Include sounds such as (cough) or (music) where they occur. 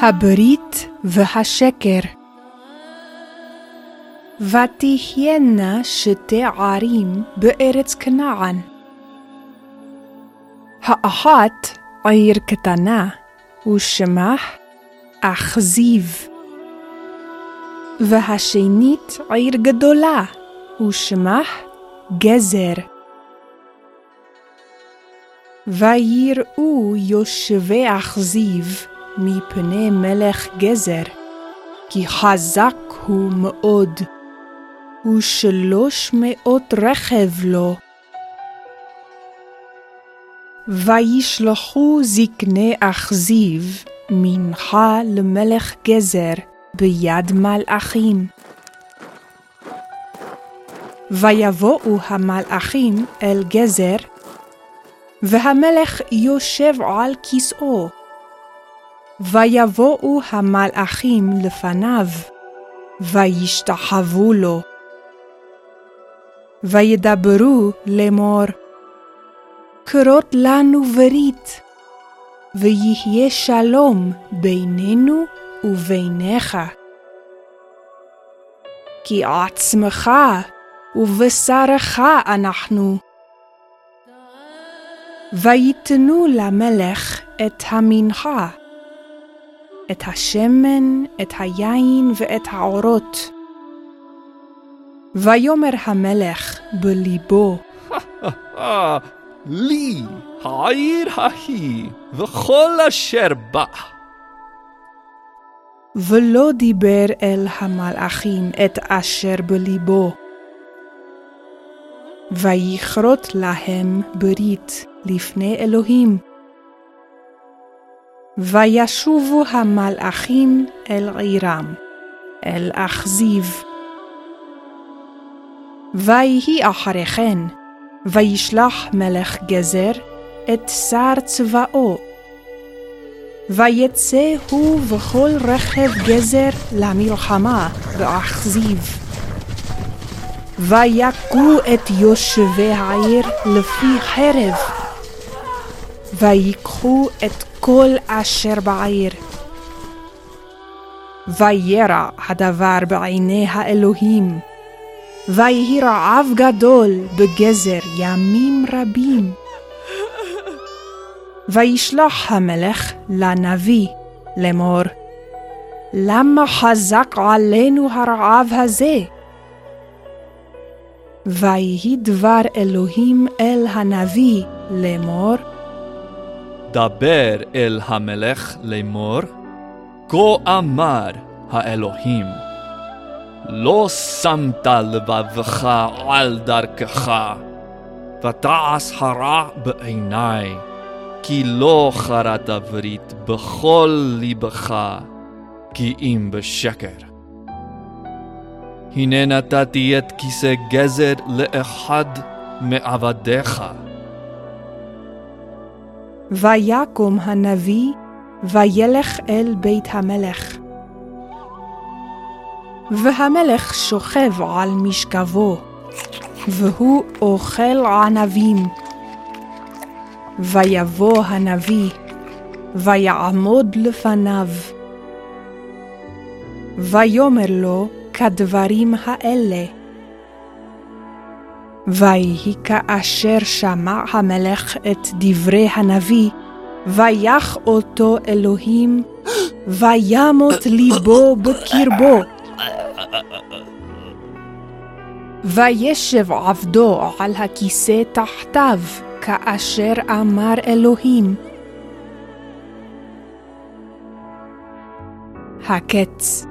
הברית והשקר. ותהיינה שתי ערים בארץ כנען. האחת עיר קטנה, ושמה אכזיב. והשנית עיר גדולה, ושמה גזר. ויראו יושבי אכזיב מפני מלך גזר, כי חזק הוא מאוד, ושלוש מאות רכב לו. וישלחו זקני אכזיב מנחה למלך גזר ביד מלאכים. ויבואו המלאכים אל גזר, והמלך יושב על כסאו. ויבואו המלאכים לפניו, וישתחוו לו. וידברו לאמור, כרות לנו ברית, ויהיה שלום בינינו וביניך. כי עצמך ובשרך אנחנו. ויתנו למלך את המנחה, את השמן, את היין ואת העורות. ויאמר המלך בליבו, (laughs) לי העיר ההיא וכל אשר בה. ולא דיבר אל המלאכים את אשר בליבו. ויכרות להם ברית לפני אלוהים. וישובו המלאכים אל עירם, אל אכזיב. ויהי אחרי כן, וישלח מלך גזר את שר צבאו. ויצא הוא וכל רכב גזר למלחמה באכזיב. ויכו את יושבי העיר לפי חרב, ויקחו את כל אשר בעיר. וירע הדבר בעיני האלוהים, ויהי רעב גדול בגזר ימים רבים. וישלח המלך לנביא לאמור, למה חזק עלינו הרעב הזה? ויהי דבר אלוהים אל הנביא לאמור, דבר אל המלך לאמור, כה אמר האלוהים, לא שמת לבבך על דרכך, ותעש הרע בעיני, כי לא חרת ברית בכל לבך, כי אם בשקר. הנה נתתי את כיסא גזר לאחד מעבדיך. ויקום הנביא, וילך אל בית המלך. והמלך שוכב על משכבו, והוא אוכל ענבים. ויבוא הנביא, ויעמוד לפניו. ויאמר לו כדברים האלה. ויהי כאשר שמע המלך את דברי הנביא, ויח אותו אלוהים, וימות ליבו בקרבו. וישב עבדו על הכיסא תחתיו, כאשר אמר אלוהים. הקץ